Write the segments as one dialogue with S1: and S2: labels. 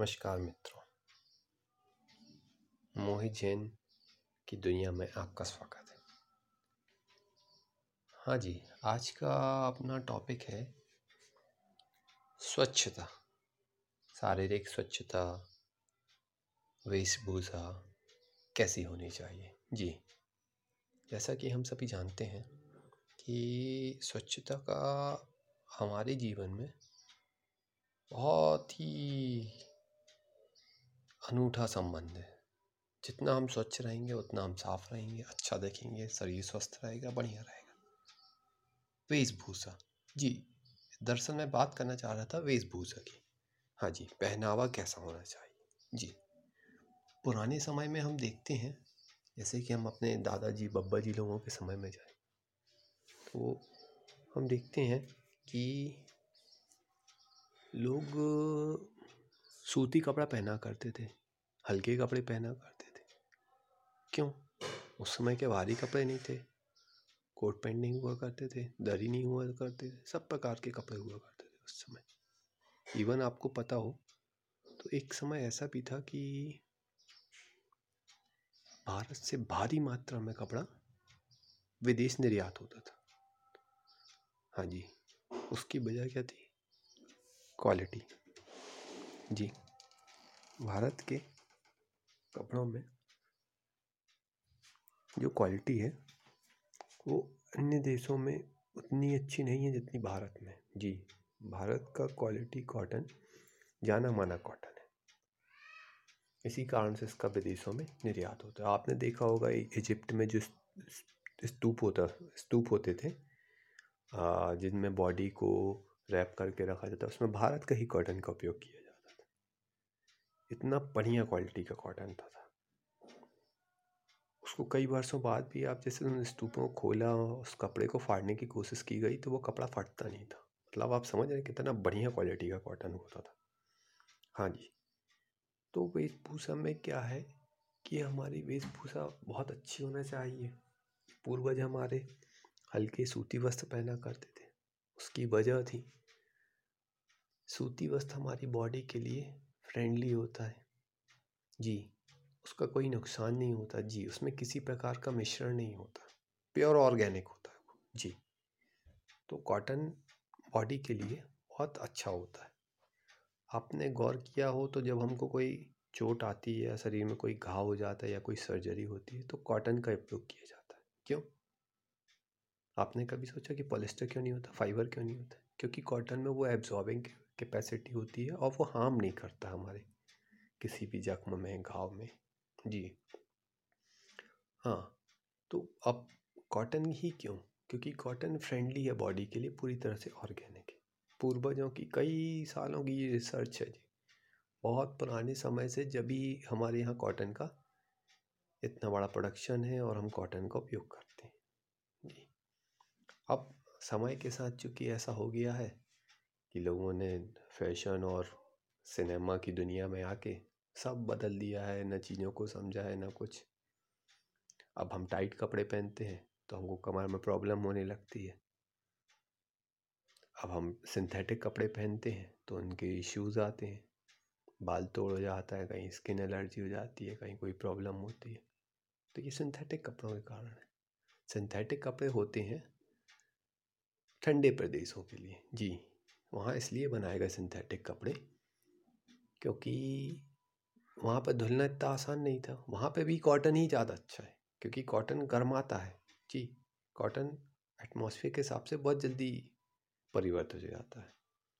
S1: नमस्कार मित्रों। मोहित जैन की दुनिया में आपका स्वागत है। हाँ जी, आज का अपना टॉपिक है स्वच्छता। शारीरिक स्वच्छता, वेशभूषा कैसी होनी चाहिए? जी, जैसा कि हम सभी जानते हैं कि स्वच्छता का हमारे जीवन में बहुत ही अनूठा संबंध है। जितना हम स्वच्छ रहेंगे, उतना हम साफ़ रहेंगे अच्छा देखेंगे, शरीर स्वस्थ रहेगा, बढ़िया रहेगा। वेशभूषा। जी, दरअसल मैं बात करना चाह रहा था वेशभूषा की। हाँ जी, पहनावा कैसा होना चाहिए? जी। पुराने समय में हम देखते हैं, जैसे कि हम अपने दादाजी बब्बा जी लोगों के समय में जाए तो हम देखते हैं कि लोग सूती कपड़ा पहना करते थे। हल्के कपड़े पहना करते थे। क्यों? उस समय के भारी कपड़े नहीं थे। कोट पैंट नहीं हुआ करते थे, दरी नहीं हुआ करते थे, सब प्रकार के कपड़े हुआ करते थे उस समय। इवन आपको पता हो तो एक समय ऐसा भी था कि भारत से भारी मात्रा में कपड़ा विदेश निर्यात होता था। हाँ जी, उसकी वजह क्या थी? क्वालिटी जी, भारत के कपड़ों में जो क्वालिटी है, वो अन्य देशों में उतनी अच्छी नहीं है जितनी भारत में। जी, भारत का क्वालिटी कॉटन जाना माना कॉटन है। इसी कारण से इसका विदेशों में निर्यात होता है। आपने देखा होगा इजिप्ट में जो स्तूप होता, स्तूप होते थे जिनमें बॉडी को रैप करके रखा जाता है उसमें भारत का ही कॉटन का उपयोग किया इतना बढ़िया क्वालिटी का कॉटन था, था। उसको कई वर्षों बाद भी आप जैसे उन स्तूपों को खोला उस कपड़े को फाड़ने की कोशिश की गई तो वो कपड़ा फटता नहीं था। मतलब आप समझ रहे कितना बढ़िया क्वालिटी का कॉटन होता था। हाँ जी। तो वेशभूषा में क्या है कि हमारी वेशभूषा बहुत अच्छी होना चाहिए। पूर्वज हमारे हल्के सूती वस्त्र पहना करते थे। उसकी वजह थी सूती वस्त्र हमारी बॉडी के लिए फ्रेंडली होता है। जी, उसका कोई नुकसान नहीं होता। जी, उसमें किसी प्रकार का मिश्रण नहीं होता। प्योर ऑर्गेनिक होता है जी। तो कॉटन बॉडी के लिए बहुत अच्छा होता है। आपने गौर किया हो तो जब हमको कोई चोट आती है या शरीर में कोई घाव हो जाता है या कोई सर्जरी होती है तो कॉटन का उपयोग किया जाता है। क्यों? आपने कभी सोचा कि पॉलिस्टर क्यों नहीं होता? फाइबर क्यों नहीं होता? क्योंकि कॉटन में वो एब्जॉर्बिंग कैपेसिटी होती है और वो हार्म नहीं करता हमारे किसी भी जख्म में, घाव में। जी। हाँ तो अब कॉटन ही क्यों? क्योंकि कॉटन फ्रेंडली है बॉडी के लिए, पूरी तरह से ऑर्गेनिक है। पूर्वजों की कई सालों की ये रिसर्च है जी। बहुत पुराने समय से जब भी हमारे यहाँ कॉटन का इतना बड़ा प्रोडक्शन है और हम कॉटन का उपयोग करते हैं। जी। अब समय के साथ चूँकि ऐसा हो गया है कि लोगों ने फ़ैशन और सिनेमा की दुनिया में आके सब बदल दिया है, न चीज़ों को समझा है, न कुछ। अब हम टाइट कपड़े पहनते हैं तो हमको कमर में प्रॉब्लम होने लगती है। अब हम सिंथेटिक कपड़े पहनते हैं तो उनके इश्यूज़ आते हैं। बाल तोड़ हो जाता है, कहीं स्किन एलर्जी हो जाती है, कहीं कोई प्रॉब्लम होती है। तो ये सिंथेटिक कपड़ों के कारण है। सिंथेटिक कपड़े होते हैं ठंडे प्रदेशों के लिए। जी। वहाँ इसलिए बनाए गए सिंथेटिक कपड़े क्योंकि वहाँ पर धुलना इतना आसान नहीं था। वहाँ पे भी कॉटन ही ज़्यादा अच्छा है, क्योंकि कॉटन गर्माता है। जी कॉटन एटमॉस्फेयर के हिसाब से बहुत जल्दी परिवर्तित हो जाता है।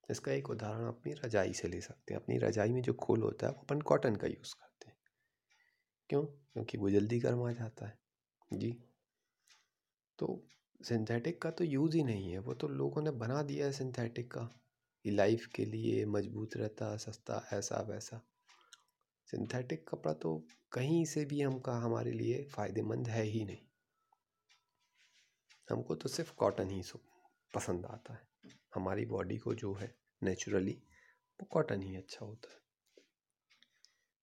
S1: इसका एक उदाहरण अपनी रजाई से ले सकते हैं। अपनी रजाई में जो खोल होता है, वो अपन कॉटन का यूज़ करते हैं। क्यों? क्योंकि वो जल्दी गर्मा जाता है। जी। तो सिंथेटिक का तो यूज़ ही नहीं है। वो तो लोगों ने बना दिया है सिंथेटिक का कि लाइफ के लिए मज़बूत रहता, सस्ता, ऐसा वैसा। सिंथेटिक कपड़ा तो कहीं से भी हमका हमारे लिए फ़ायदेमंद है ही नहीं। हमको तो सिर्फ़ कॉटन ही पसंद आता है। हमारी बॉडी को जो है नेचुरली वो कॉटन ही अच्छा होता है।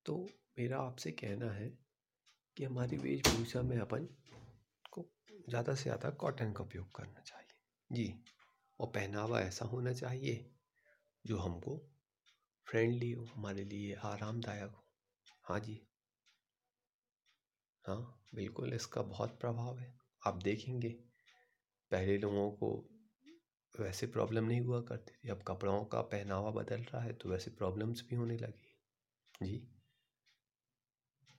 S1: तो मेरा आपसे कहना है कि हमारी वेशभूषा में अपन ज़्यादा से ज़्यादा कॉटन का उपयोग करना चाहिए। जी, और पहनावा ऐसा होना चाहिए, जो हमको फ्रेंडली हो, हमारे लिए आरामदायक हो। हाँ जी। हाँ बिल्कुल, इसका बहुत प्रभाव है। आप देखेंगे, पहले लोगों को वैसे प्रॉब्लम नहीं हुआ करती थी। अब कपड़ों का पहनावा बदल रहा है तो वैसे प्रॉब्लम्स भी होने लगी जी।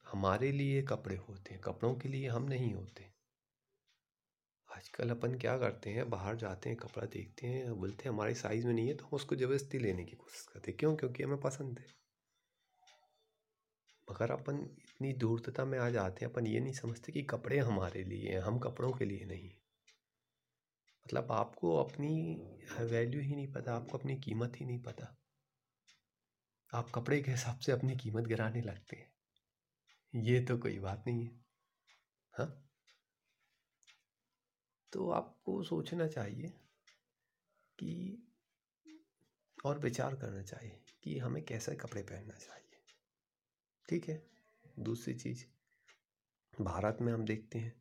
S1: हमारे लिए कपड़े होते हैं, कपड़ों के लिए हम नहीं होते। आजकल अपन क्या करते हैं, बाहर जाते हैं, कपड़ा देखते हैं, बोलते हैं, हमारे साइज़ में नहीं है तो हम उसको ज़बरदस्ती लेने की कोशिश करते हैं। क्यों? क्योंकि हमें पसंद है। मगर अपन इतनी दूरता में आ जाते हैं, अपन ये नहीं समझते कि कपड़े हमारे लिए हैं, हम कपड़ों के लिए नहीं मतलब आपको अपनी वैल्यू ही नहीं पता, आपको अपनी कीमत ही नहीं पता। आप कपड़े के हिसाब से अपनी कीमत गिराने लगते हैं। ये तो कोई बात नहीं है। हाँ? तो आपको सोचना चाहिए कि और विचार करना चाहिए कि हमें कैसे कपड़े पहनना चाहिए। ठीक है? दूसरी चीज़, भारत में हम देखते हैं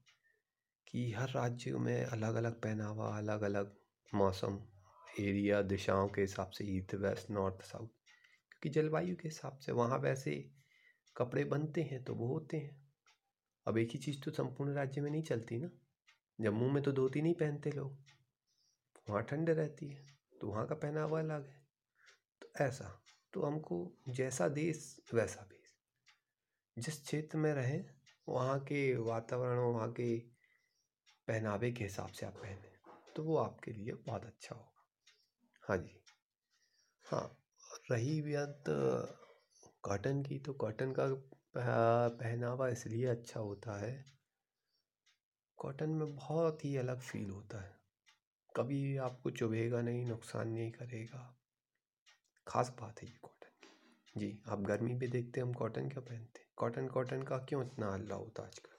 S1: कि हर राज्य में अलग अलग पहनावा अलग अलग मौसम, एरिया, दिशाओं के हिसाब से ईस्ट, वेस्ट, नॉर्थ, साउथ, क्योंकि जलवायु के हिसाब से वहाँ वैसे कपड़े बनते हैं तो वो होते हैं। अब एक ही चीज़ तो संपूर्ण राज्य में नहीं चलती ना। जम्मू में तो धोती नहीं पहनते लोग। वहाँ ठंड रहती है तो वहाँ का पहनावा अलग है। तो ऐसा तो हमको जैसा देश, वैसा भेष जिस क्षेत्र में रहें, वहाँ के वातावरण, वहाँ के पहनावे के हिसाब से आप पहने तो वो आपके लिए बहुत अच्छा होगा। हाँ जी। हाँ रही बात कॉटन की तो कॉटन का पहनावा इसलिए अच्छा होता है कॉटन में बहुत ही अलग फील होता है। कभी आपको चुभेगा नहीं, नुकसान नहीं करेगा। ख़ास बात है ये कॉटन। जी, आप गर्मी भी देखते हैं, हम कॉटन क्यों पहनते हैं? कॉटन कॉटन का क्यों इतना हल्ला होता है आजकल?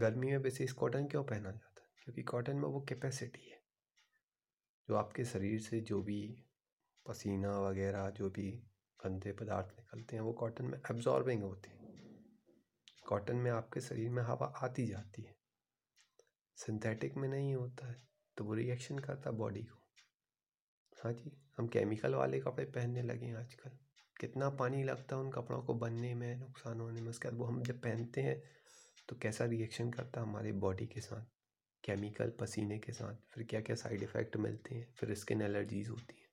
S1: गर्मी में विशेष कॉटन क्यों पहना जाता है? क्योंकि कॉटन में वो कैपेसिटी है। जो आपके शरीर से जो भी पसीना वगैरह, जो भी गंदे पदार्थ निकलते हैं, वो कॉटन में एब्जॉर्बिंग होते हैं। कॉटन में आपके शरीर में हवा आती जाती है। सिंथेटिक में नहीं होता है तो वो रिएक्शन करता बॉडी को। हाँ जी, हम केमिकल वाले कपड़े पहनने लगे हैं आजकल। कितना पानी लगता है उन कपड़ों को बनने में, नुकसान होने में, उसके बाद वो हम जब पहनते हैं तो कैसा रिएक्शन करता है हमारे बॉडी के साथ केमिकल पसीने के साथ, फिर क्या क्या साइड इफ़ेक्ट मिलते हैं, फिर स्किन एलर्जीज़ होती है।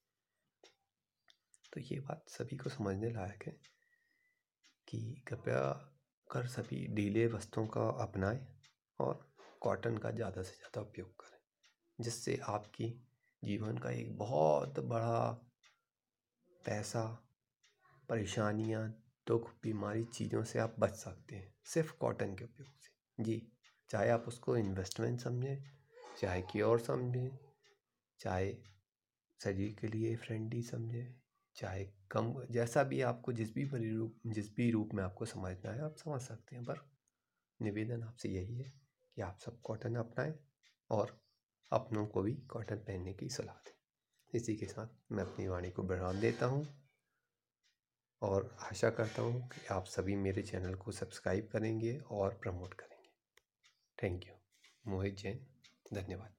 S1: तो ये बात सभी को समझने लायक है कि कृपया कर सभी ढीले वस्त्रों का अपनाएँ और कॉटन का ज़्यादा से ज़्यादा उपयोग करें, जिससे आपकी जीवन का एक बहुत बड़ा पैसा, परेशानियाँ, दुख, बीमारी चीज़ों से आप बच सकते हैं, सिर्फ़ कॉटन के उपयोग से। जी, चाहे आप उसको इन्वेस्टमेंट समझें, चाहे कि और समझें, चाहे शरीर के लिए फ्रेंडली समझें चाहे कम, जैसा भी आपको जिस भी रूप, जिस भी रूप में आपको समझना है, आप समझ सकते हैं। पर निवेदन आपसे यही है कि आप सब कॉटन अपनाएँ और अपनों को भी कॉटन पहनने की सलाह दें। इसी के साथ मैं अपनी वाणी को बढ़ान देता हूँ और आशा करता हूँ कि आप सभी मेरे चैनल को सब्सक्राइब करेंगे और प्रमोट करेंगे। Thank you. मोहित जैन, धन्यवाद।